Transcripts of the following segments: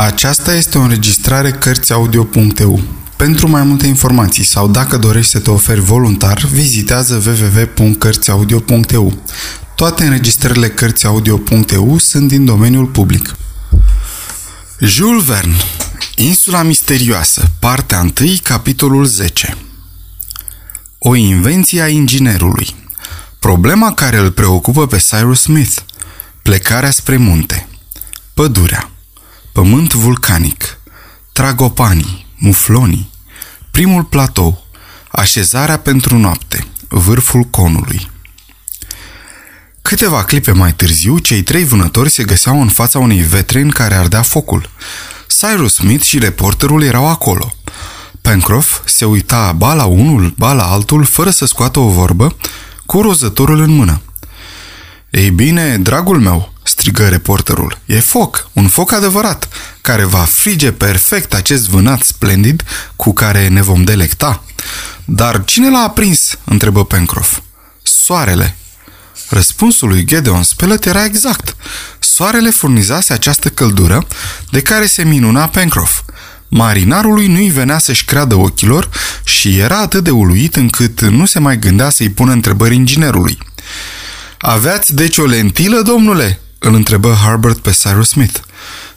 Aceasta este o înregistrare Cărțiaudio.eu. Pentru mai multe informații sau dacă dorești să te oferi voluntar, vizitează www.cărțiaudio.eu. Toate înregistrările Cărțiaudio.eu sunt din domeniul public. Jules Verne Insula misterioasă, partea 1, capitolul 10 O invenție a inginerului Problema care îl preocupă pe Cyrus Smith Plecarea spre munte Pădurea Pământ vulcanic Tragopanii Muflonii Primul platou Așezarea pentru noapte Vârful conului Câteva clipe mai târziu, cei trei vânători se găseau în fața unei vetre în care ardea focul. Cyrus Smith și reporterul erau acolo. Pencroff se uita ba la unul, ba la altul, fără să scoată o vorbă, cu rozătorul în mână. Ei bine, dragul meu, strigă reporterul, e foc, un foc adevărat, care va frige perfect acest vânat splendid cu care ne vom delecta. Dar cine l-a aprins? întrebă Pencroff. Soarele. Răspunsul lui Gedeon Spilett era exact. Soarele furnizase această căldură de care se minuna Pencroff. Marinarului nu-i venea să-și creadă ochilor și era atât de uluit încât nu se mai gândea să-i pună întrebări inginerului. Aveați deci o lentilă, domnule?" Îl întrebă Harbert pe Cyrus Smith.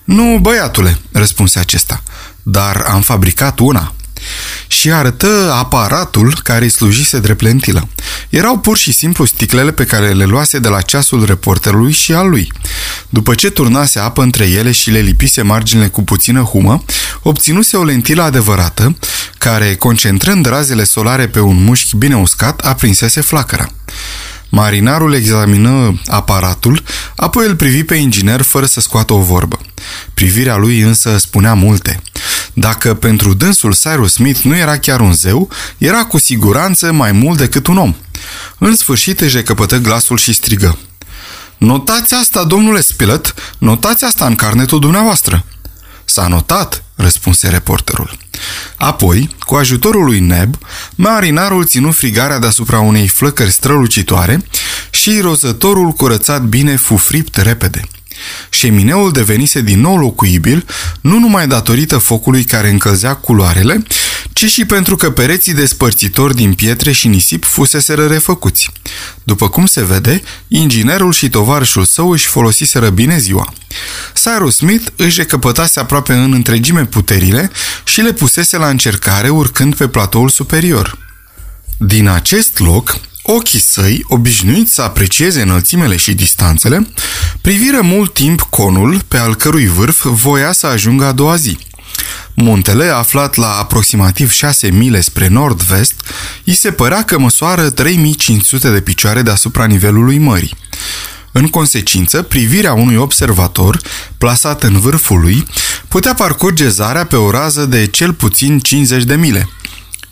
Nu, băiatule," răspunse acesta, dar am fabricat una." și arătă aparatul care îi slujise drept lentilă. Erau pur și simplu sticlele pe care le luase de la ceasul reporterului și al lui. După ce turnase apă între ele și le lipise marginile cu puțină humă, obținuse o lentilă adevărată, care, concentrând razele solare pe un mușchi bine uscat, aprinsese flacăra. Marinarul examină aparatul, apoi îl privi pe inginer fără să scoată o vorbă. Privirea lui însă spunea multe. Dacă pentru dânsul Cyrus Smith nu era chiar un zeu, era cu siguranță mai mult decât un om. În sfârșit își recăpătă glasul și strigă. Notați asta, domnule Spilett, notați asta în carnetul dumneavoastră. S-a notat, răspunse reporterul. Apoi, cu ajutorul lui Neb, marinarul ținu frigarea deasupra unei flăcări strălucitoare și rozătorul curățat bine fu fript repede. Șemineul devenise din nou locuibil, nu numai datorită focului care încălzea culoarele, ci și pentru că pereții despărțitori din pietre și nisip fuseseră refăcuți. După cum se vede, inginerul și tovarășul său își folosiseră bine ziua. Cyrus Smith își recăpătase aproape în întregime puterile și le pusese la încercare urcând pe platoul superior. Din acest loc, Ochii săi, obișnuiți să aprecieze înălțimele și distanțele, priviră mult timp conul pe al cărui vârf voia să ajungă a doua zi. Muntele, aflat la aproximativ 6 mile spre nord-vest, îi se părea că măsoară 3500 de picioare deasupra nivelului mării. În consecință, privirea unui observator, plasat în vârful lui, putea parcurge zarea pe o rază de cel puțin 50 de mile –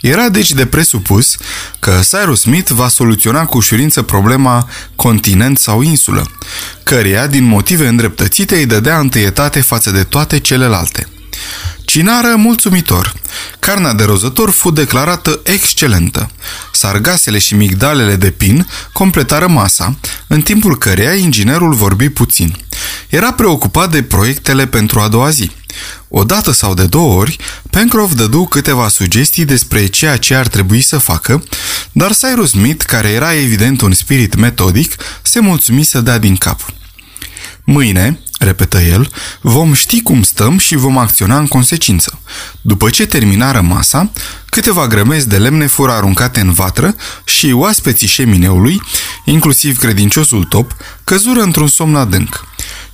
era deci de presupus că Cyrus Smith va soluționa cu ușurință problema continent sau insulă, căreia, din motive îndreptățite, îi dădea întâietate față de toate celelalte. Cinară mulțumitor. Carnea de rozător fu declarată excelentă. Sargasele și migdalele de pin completară masa, în timpul căreia inginerul vorbi puțin. Era preocupat de proiectele pentru a doua zi. O dată sau de două ori, Pencroff dădu câteva sugestii despre ceea ce ar trebui să facă, dar Cyrus Smith, care era evident un spirit metodic, se mulțumi să dea din cap. Mâine, repetă el, vom ști cum stăm și vom acționa în consecință. După ce terminară masa, câteva grămezi de lemne fură aruncate în vatră și oaspeții șemineului, inclusiv credinciosul top, căzură într-un somn adânc.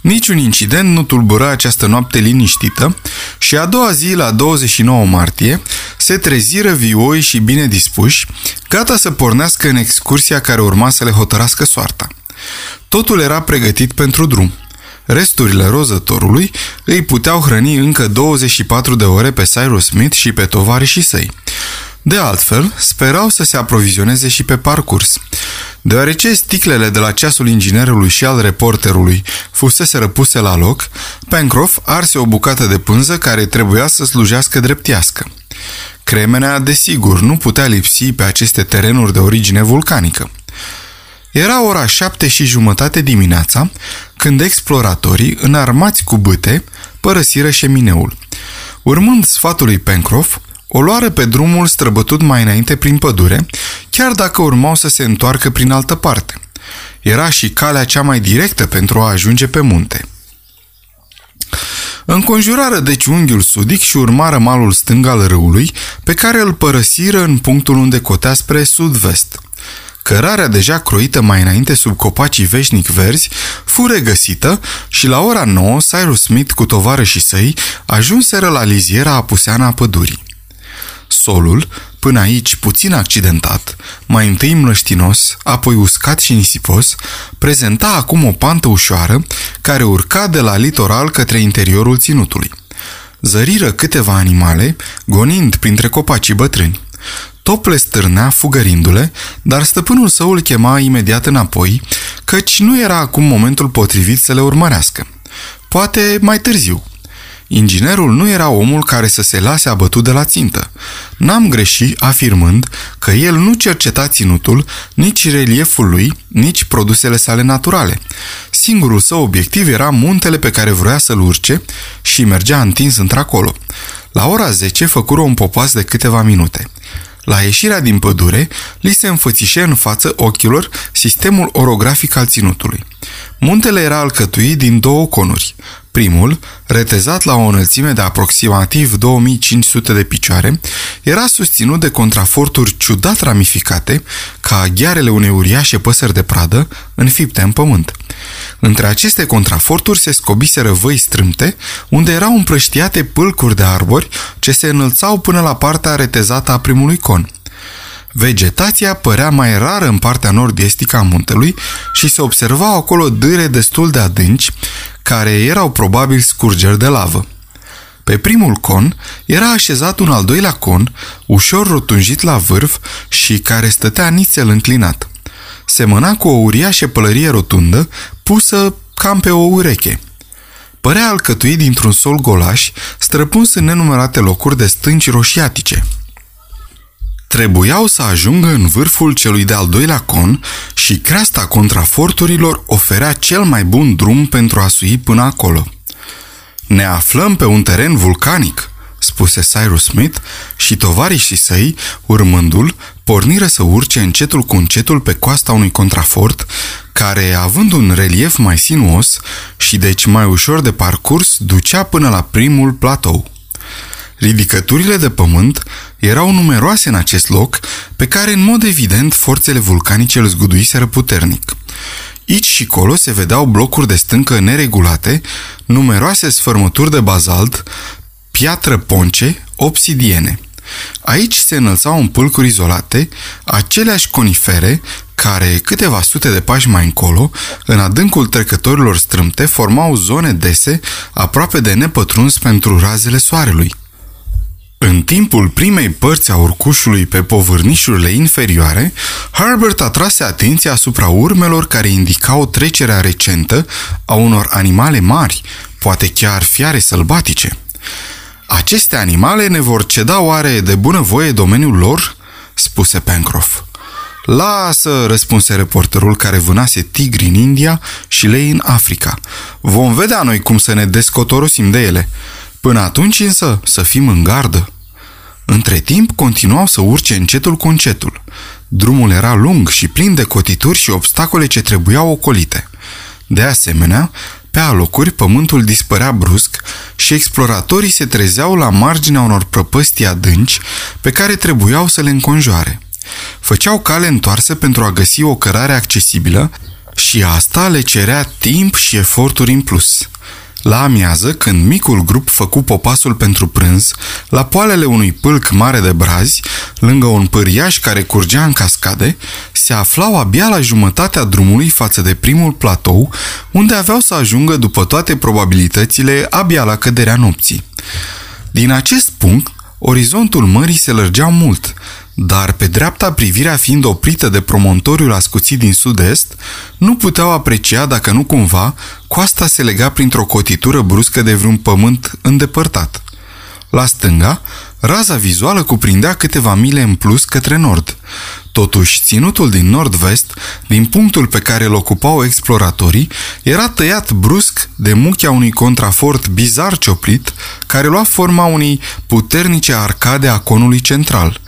Niciun incident nu tulbură această noapte liniștită și a doua zi, la 29 martie, se treziră vioi și bine dispuși, gata să pornească în excursia care urma să le hotărască soarta. Totul era pregătit pentru drum. Resturile rozătorului îi puteau hrăni încă 24 de ore pe Cyrus Smith și pe tovarășii săi. De altfel, sperau să se aprovizioneze și pe parcurs. Deoarece sticlele de la ceasul inginerului și al reporterului fusese răpuse la loc, Pencroff arse o bucată de pânză care trebuia să slujească dreptească. Cremenea, desigur, nu putea lipsi pe aceste terenuri de origine vulcanică. Era ora șapte și jumătate dimineața, când exploratorii, înarmați cu bâte, părăsiră șemineul. Urmând sfatul lui Pencroff, o luară pe drumul străbătut mai înainte prin pădure, chiar dacă urmau să se întoarcă prin altă parte. Era și calea cea mai directă pentru a ajunge pe munte. Înconjurară deci unghiul sudic și urmară malul stâng al râului, pe care îl părăsiră în punctul unde cotea spre sud-vest. Cărarea deja croită mai înainte sub copacii veșnic verzi fu regăsită și la ora 9 Cyrus Smith cu tovarășii săi ajunseră la liziera apuseană a pădurii. Solul, până aici puțin accidentat, mai întâi mlăștinos, apoi uscat și nisipos, prezenta acum o pantă ușoară care urca de la litoral către interiorul ținutului. Zăriră câteva animale, gonind printre copacii bătrâni. Top le stârnea fugărindu-le, dar stăpânul său îl chema imediat înapoi, căci nu era acum momentul potrivit să le urmărească. Poate mai târziu. Inginerul nu era omul care să se lase abătut de la țintă. N-am greșit afirmând că el nu cerceta ținutul, nici relieful lui, nici produsele sale naturale. Singurul său obiectiv era muntele pe care vrea să-l urce și mergea întins într-acolo. La ora 10 făcură un popas de câteva minute. La ieșirea din pădure, li se înfățișe în față ochilor sistemul orografic al ținutului. Muntele era alcătuit din două conuri. Primul, retezat la o înălțime de aproximativ 2500 de picioare, era susținut de contraforturi ciudat ramificate, ca ghearele unei uriașe păsări de pradă, înfipte în pământ. Între aceste contraforturi se scobiseră văi strâmte, unde erau împrăștiate pâlcuri de arbori ce se înălțau până la partea retezată a primului con. Vegetația părea mai rară în partea nord-estică a muntelui și se observau acolo dâre destul de adânci, care erau probabil scurgeri de lavă. Pe primul con era așezat un al doilea con, ușor rotunjit la vârf și care stătea nițel înclinat. Semăna cu o uriașă pălărie rotundă, pusă cam pe o ureche. Părea alcătuit dintr-un sol golaș, străpuns în nenumărate locuri de stânci roșiatice. Trebuiau să ajungă în vârful celui de-al doilea con și creasta contraforturilor oferea cel mai bun drum pentru a sui până acolo. Ne aflăm pe un teren vulcanic, spuse Cyrus Smith și tovarișii săi, urmându-l, porniră să urce încetul cu încetul pe coasta unui contrafort, care, având un relief mai sinuos și deci mai ușor de parcurs, ducea până la primul platou. Ridicăturile de pământ erau numeroase în acest loc, pe care în mod evident forțele vulcanice îl zguduiseră puternic. Aici și colo se vedeau blocuri de stâncă neregulate, numeroase sfărmături de bazalt, piatră ponce, obsidiene. Aici se înălțau în pâlcuri izolate aceleași conifere care, câteva sute de pași mai încolo, în adâncul trecătorilor strâmte, formau zone dese, aproape de nepătruns pentru razele soarelui. În timpul primei părți a urcușului pe povârnișurile inferioare, Herbert atrase atenția asupra urmelor care indicau trecerea recentă a unor animale mari, poate chiar fiare sălbatice. Aceste animale ne vor ceda oare de bunăvoie domeniul lor?" spuse Pencroff. Lasă, răspunse reporterul care vânase tigri în India și lei în Africa. Vom vedea noi cum să ne descotorosim de ele. Până atunci însă să fim în gardă. Între timp continuau să urce încetul cu încetul. Drumul era lung și plin de cotituri și obstacole ce trebuiau ocolite. De asemenea, pe alocuri pământul dispărea brusc și exploratorii se trezeau la marginea unor prăpăstii adânci pe care trebuiau să le înconjoare. Făceau cale întoarsă pentru a găsi o cărare accesibilă și asta le cerea timp și eforturi în plus. La amiază, când micul grup făcu popasul pentru prânz, la poalele unui pâlc mare de brazi, lângă un pâriaș care curgea în cascade, se aflau abia la jumătatea drumului față de primul platou, unde aveau să ajungă după toate probabilitățile abia la căderea nopții. Din acest punct, orizontul mării se lărgea mult, dar pe dreapta privirea fiind oprită de promontoriul ascuțit din sud-est, nu puteau aprecia dacă nu cumva coasta se lega printr-o cotitură bruscă de vreun pământ îndepărtat. La stânga, raza vizuală cuprindea câteva mile în plus către nord. Totuși, ținutul din nord-vest, din punctul pe care îl ocupau exploratorii, era tăiat brusc de muchea unui contrafort bizar cioplit, care lua forma unei puternice arcade a conului central.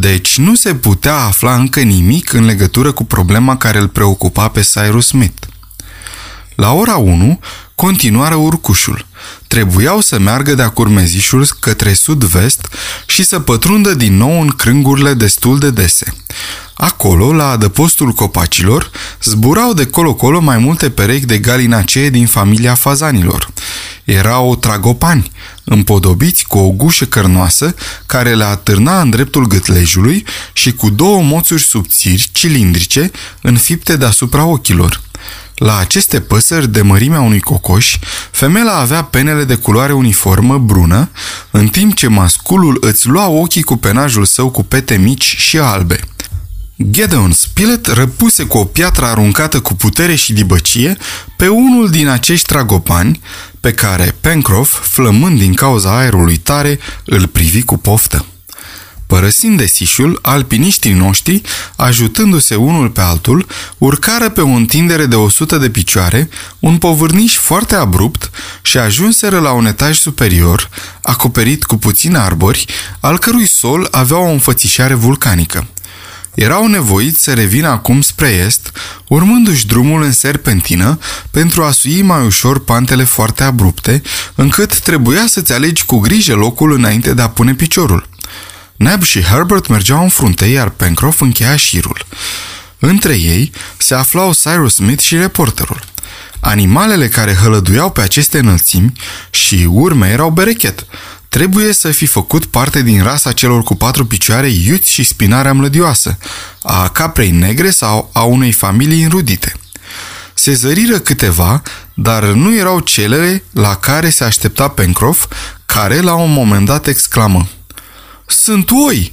Deci nu se putea afla încă nimic în legătură cu problema care îl preocupa pe Cyrus Smith. La ora 1 continuară urcușul. Trebuiau să meargă de-a curmezișul către sud-vest și să pătrundă din nou în crângurile destul de dese. Acolo, la adăpostul copacilor, zburau de colo-colo mai multe perechi de galinacee din familia fazanilor. Erau tragopani, împodobiți cu o gușă cărnoasă care le atârna în dreptul gâtlejului și cu două moțuri subțiri, cilindrice, înfipte deasupra ochilor. La aceste păsări de mărimea unui cocoș, femeia avea penele de culoare uniformă, brună, în timp ce masculul îți lua ochii cu penajul său cu pete mici și albe. Gedeon Spilett răpuse cu o piatră aruncată cu putere și dibăcie pe unul din acești tragopani pe care Pencroff, flămând din cauza aerului tare, îl privi cu poftă. Părăsind desișul, alpiniștii noștri, ajutându-se unul pe altul, urcară pe o întindere de 100 de picioare, un povârniș foarte abrupt și ajunseră la un etaj superior, acoperit cu puțini arbori, al cărui sol avea o înfățișare vulcanică. Erau nevoiți să revină acum spre est, urmându-și drumul în serpentină pentru a sui mai ușor pantele foarte abrupte, încât trebuia să-ți alegi cu grijă locul înainte de a pune piciorul. Neb și Herbert mergeau în frunte, iar Pencroff încheia șirul. Între ei se aflau Cyrus Smith și reporterul. Animalele care hălăduiau pe aceste înălțimi și urme erau berechet. Trebuie să fi făcut parte din rasa celor cu patru picioare iuți și spinarea mlădioasă, a caprei negre sau a unei familii înrudite. Se zăriră câteva, dar nu erau cele la care se aștepta Pencroff, care la un moment dat exclamă sunt oi!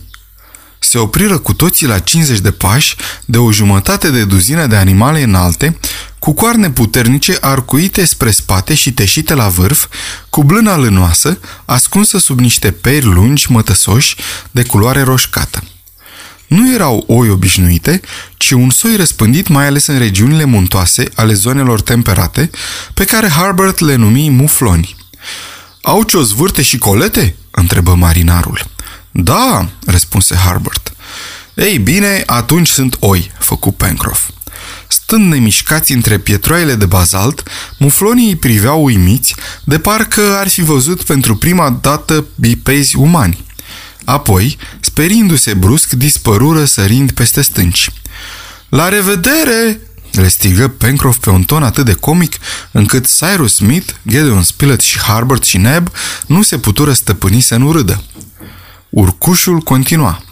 Se opriră cu toții la 50 de pași de o jumătate de duzină de animale înalte, cu coarne puternice arcuite spre spate și teșite la vârf, cu blâna lânoasă, ascunsă sub niște peri lungi mătăsoși de culoare roșcată. Nu erau oi obișnuite, ci un soi răspândit mai ales în regiunile muntoase ale zonelor temperate, pe care Harbert le numi mufloni. Au ce zvârte și colete?" întrebă marinarul. Da, răspunse Harbert. Ei bine, atunci sunt oi, făcu Pencroff. Stând nemișcați între pietroaiele de bazalt, muflonii îi priveau uimiți, de parcă ar fi văzut pentru prima dată bipezi umani. Apoi, sperindu-se brusc, dispărură sărind peste stânci. La revedere!" le strigă Pencroff pe un ton atât de comic, încât Cyrus Smith, Gedeon Spilett și Harbert și Neb nu se putură stăpâni să nu râdă. Urcușul continua.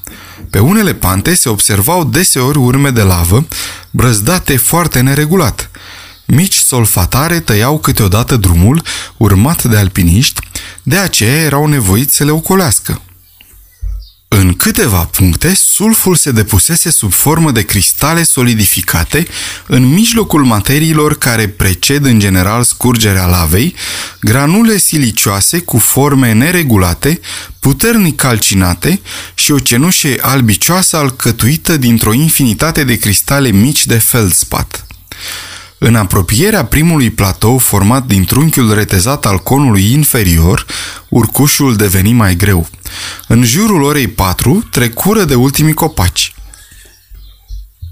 Pe unele pante se observau deseori urme de lavă, brăzdate foarte neregulat. Mici solfatare tăiau câteodată drumul, urmat de alpiniști, de aceea erau nevoiți să le ocolească. În câteva puncte, sulful se depusese sub formă de cristale solidificate în mijlocul materiilor care preced în general scurgerea lavei, granule silicioase cu forme neregulate, puternic calcinate și o cenușă albicioasă alcătuită dintr-o infinitate de cristale mici de feldspat. În apropierea primului platou format din trunchiul retezat al conului inferior, urcușul deveni mai greu. În jurul orei 4 trecură de ultimii copaci.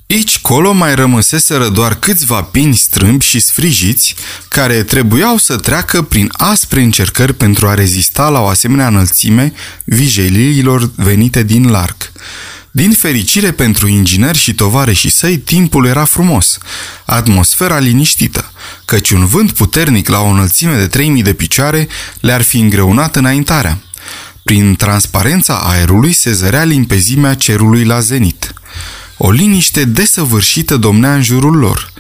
Aici colo mai rămăseseră doar câțiva pini strâmbi și sfrijiți care trebuiau să treacă prin aspre încercări pentru a rezista la o asemenea înălțime vijeliilor venite din larg. Din fericire pentru ingineri și și săi, timpul era frumos, atmosfera liniștită, căci un vânt puternic la o înălțime de 3000 de picioare le-ar fi îngreunat înaintarea. Prin transparența aerului se zărea limpezimea cerului la zenit. O liniște desăvârșită domnea în jurul lor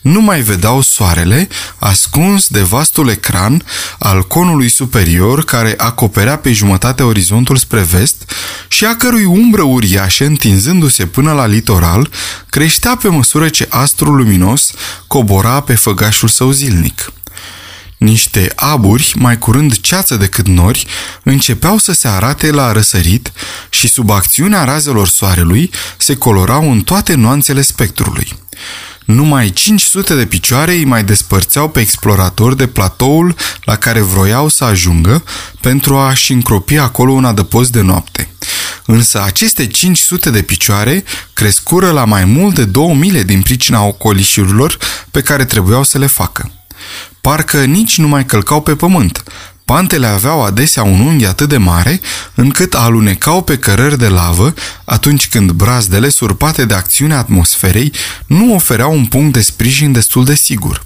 nu mai vedeau soarele, ascuns de vastul ecran al conului superior care acoperea pe jumătate orizontul spre vest și a cărui umbră uriașă, întinzându-se până la litoral, creștea pe măsură ce astrul luminos cobora pe făgașul său zilnic. Niște aburi, mai curând ceață decât nori, începeau să se arate la răsărit și sub acțiunea razelor soarelui se colorau în toate nuanțele spectrului. Numai 500 de picioare îi mai despărțeau pe exploratori de platoul la care vroiau să ajungă pentru a-și încropi acolo un adăpost de noapte. Însă aceste 500 de picioare crescură la mai mult de 2000 din pricina ocolișurilor pe care trebuiau să le facă. Parcă nici nu mai călcau pe pământ. Pantele aveau adesea un unghi atât de mare încât alunecau pe cărări de lavă atunci când brazdele surpate de acțiunea atmosferei nu ofereau un punct de sprijin destul de sigur.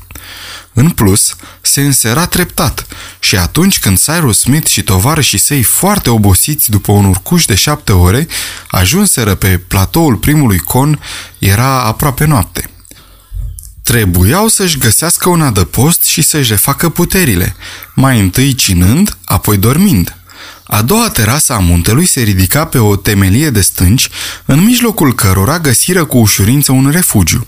În plus, se însera treptat și atunci când Cyrus Smith și tovarășii săi foarte obosiți după un urcuș de șapte ore ajunseră pe platoul primului con, era aproape noapte. Trebuiau să-și găsească un adăpost și să-și refacă puterile, mai întâi cinând, apoi dormind. A doua terasă a muntelui se ridica pe o temelie de stânci, în mijlocul cărora găsiră cu ușurință un refugiu.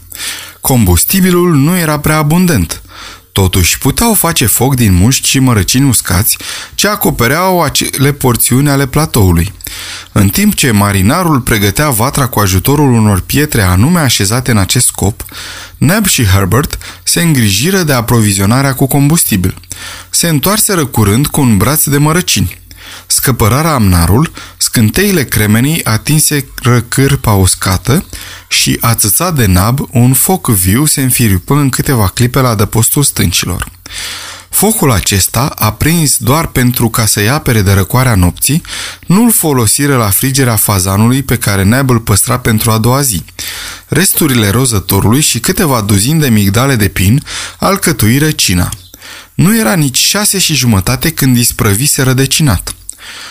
Combustibilul nu era prea abundent. Totuși, puteau face foc din mușchi și mărăcini uscați ce acopereau acele porțiuni ale platoului. În timp ce marinarul pregătea vatra cu ajutorul unor pietre anume așezate în acest scop, Neb și Herbert se îngrijiră de aprovizionarea cu combustibil. Se întoarseră curând cu un braț de mărăcini. Scăpărarea amnarul, scânteile cremenii atinse răcârpa uscată și ațățat de nab, un foc viu se înfiripă în câteva clipe la adăpostul stâncilor. Focul acesta, aprins doar pentru ca să-i apere de răcoarea nopții, nu-l folosiră la frigerea fazanului pe care Neb îl păstra pentru a doua zi. Resturile rozătorului și câteva duzini de migdale de pin alcătuiră cina. Nu era nici șase și jumătate când isprăvise rădecinat.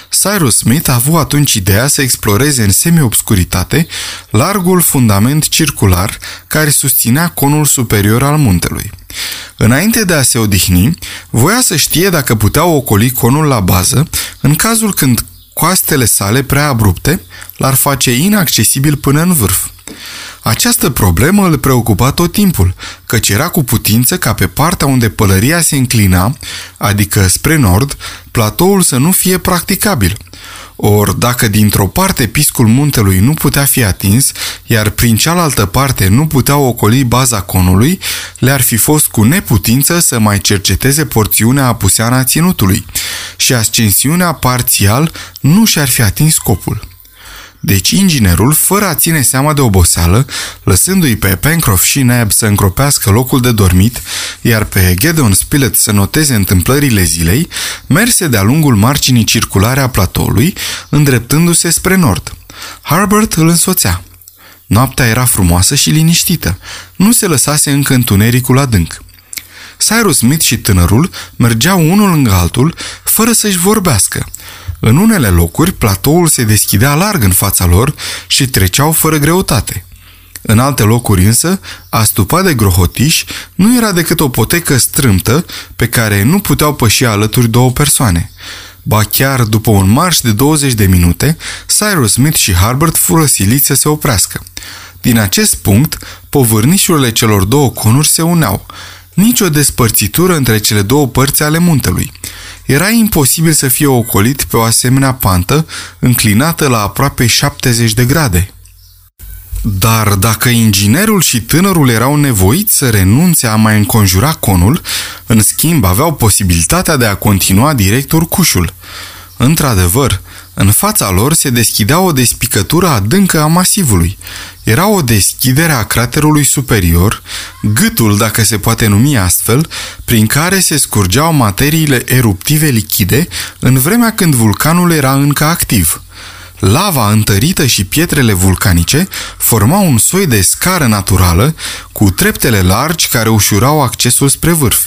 Cyrus Smith a avut atunci ideea să exploreze în semi-obscuritate largul fundament circular care susținea conul superior al muntelui. Înainte de a se odihni, voia să știe dacă putea ocoli conul la bază în cazul când coastele sale prea abrupte l-ar face inaccesibil până în vârf. Această problemă îl preocupa tot timpul, căci era cu putință ca pe partea unde pălăria se înclina, adică spre nord, platoul să nu fie practicabil. Ori dacă dintr-o parte piscul muntelui nu putea fi atins, iar prin cealaltă parte nu putea ocoli baza conului, le-ar fi fost cu neputință să mai cerceteze porțiunea apuseană a ținutului și ascensiunea parțial nu și-ar fi atins scopul. Deci inginerul, fără a ține seama de oboseală, lăsându-i pe Pencroff și Neb să încropească locul de dormit, iar pe Gedeon Spilett să noteze întâmplările zilei, merse de-a lungul marginii circulare a platoului, îndreptându-se spre nord. Harbert îl însoțea. Noaptea era frumoasă și liniștită. Nu se lăsase încă întunericul adânc. Cyrus Smith și tânărul mergeau unul lângă altul, fără să-și vorbească. În unele locuri, platoul se deschidea larg în fața lor și treceau fără greutate. În alte locuri însă, astupat de grohotiș nu era decât o potecă strâmtă pe care nu puteau păși alături două persoane. Ba chiar după un marș de 20 de minute, Cyrus Smith și Harbert fură siliți să se oprească. Din acest punct, povârnișurile celor două conuri se uneau. Nici o despărțitură între cele două părți ale muntelui. Era imposibil să fie ocolit pe o asemenea pantă înclinată la aproape 70 de grade. Dar dacă inginerul și tânărul erau nevoiți să renunțe a mai înconjura conul, în schimb aveau posibilitatea de a continua direct urcușul. Într-adevăr, în fața lor se deschidea o despicătură adâncă a masivului. Era o deschidere a craterului superior, gâtul, dacă se poate numi astfel, prin care se scurgeau materiile eruptive lichide în vremea când vulcanul era încă activ. Lava întărită și pietrele vulcanice formau un soi de scară naturală cu treptele largi care ușurau accesul spre vârf.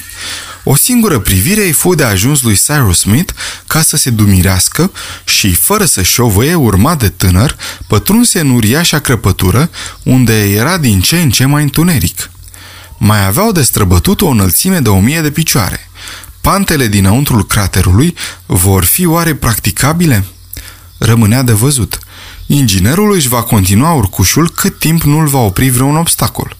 O singură privire îi fu de ajuns lui Cyrus Smith ca să se dumirească și, fără să șovăie, urmat de tânăr, pătrunse în uriașa crăpătură, unde era din ce în ce mai întuneric. Mai aveau de străbătut o înălțime de o mie de picioare. Pantele dinăuntrul craterului vor fi oare practicabile? Rămânea de văzut. Inginerul își va continua urcușul cât timp nu-l va opri vreun obstacol.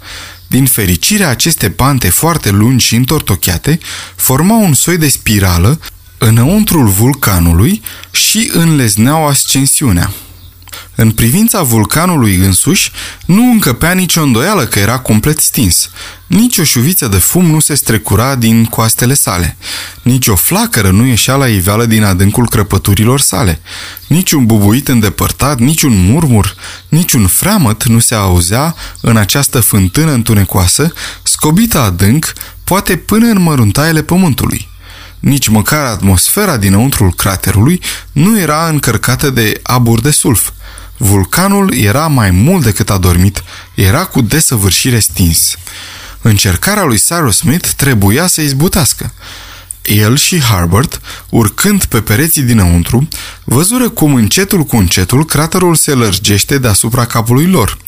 Din fericire, aceste pante foarte lungi și întortocheate formau un soi de spirală înăuntrul vulcanului și înlezneau ascensiunea. În privința vulcanului însuși, nu încăpea nicio îndoială că era complet stins. Nici o șuviță de fum nu se strecura din coastele sale. Nici o flacără nu ieșea la iveală din adâncul crăpăturilor sale. Nici un bubuit îndepărtat, nici un murmur, nici un freamăt nu se auzea în această fântână întunecoasă, scobită adânc, poate până în măruntaiele pământului. Nici măcar atmosfera dinăuntrul craterului nu era încărcată de abur de sulf. Vulcanul era mai mult decât adormit, era cu desăvârșire stins. Încercarea lui Cyrus Smith trebuia să izbutească. El și Harbert, urcând pe pereții dinăuntru, văzură cum încetul cu încetul craterul se lărgește deasupra capului lor.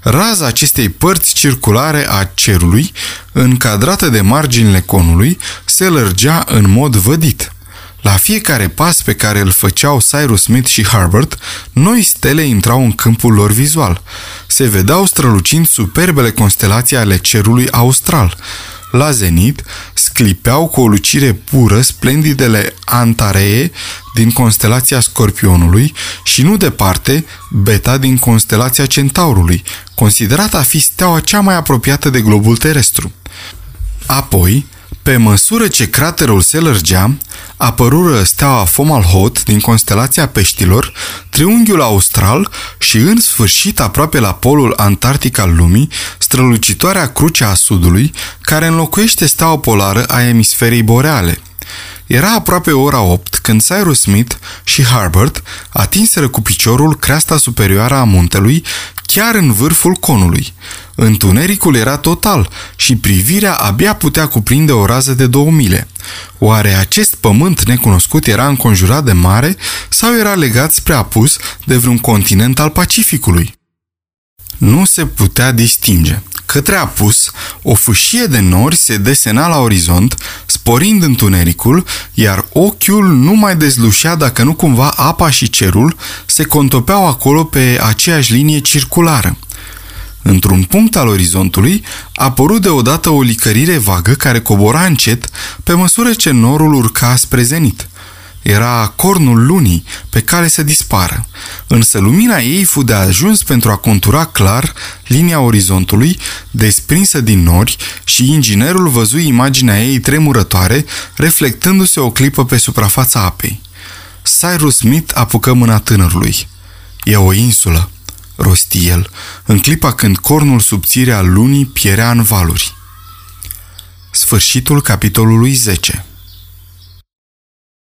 Raza acestei părți circulare a cerului, încadrată de marginile conului, se lărgea în mod vădit. La fiecare pas pe care îl făceau Cyrus Smith și Harbert, noi stele intrau în câmpul lor vizual. Se vedeau strălucind superbele constelații ale cerului austral. La zenit, sclipeau cu o lucire pură splendidele Antaree din constelația Scorpionului și nu departe Beta din constelația Centaurului, considerată a fi steaua cea mai apropiată de globul terestru. Apoi, pe măsură ce craterul se lărgea, apărură steaua Fomalhaut din constelația peștilor, triunghiul austral și, în sfârșit, aproape la polul antarctic al lumii, strălucitoarea cruce a sudului, care înlocuiește steaua polară a emisferei boreale – era aproape ora 8 când Cyrus Smith și Harbert atinseră cu piciorul creasta superioară a muntelui chiar în vârful conului. Întunericul era total și privirea abia putea cuprinde o rază de două mile. Oare acest pământ necunoscut era înconjurat de mare sau era legat spre apus de vreun continent al Pacificului? Nu se putea distinge. Către apus, o fâșie de nori se desena la orizont, sporind întunericul, iar ochiul nu mai dezlușea dacă nu cumva apa și cerul se contopeau acolo pe aceeași linie circulară. Într-un punct al orizontului a apărut deodată o licărire vagă care cobora încet pe măsură ce norul urca spre zenit. Era cornul lunii pe care să dispară, însă lumina ei fu de ajuns pentru a contura clar linia orizontului desprinsă din nori și inginerul văzu imaginea ei tremurătoare reflectându-se o clipă pe suprafața apei. Cyrus Smith apucă mâna tânărului. E o insulă, rosti el, în clipa când cornul subțire al lunii pierea în valuri. Sfârșitul capitolului 10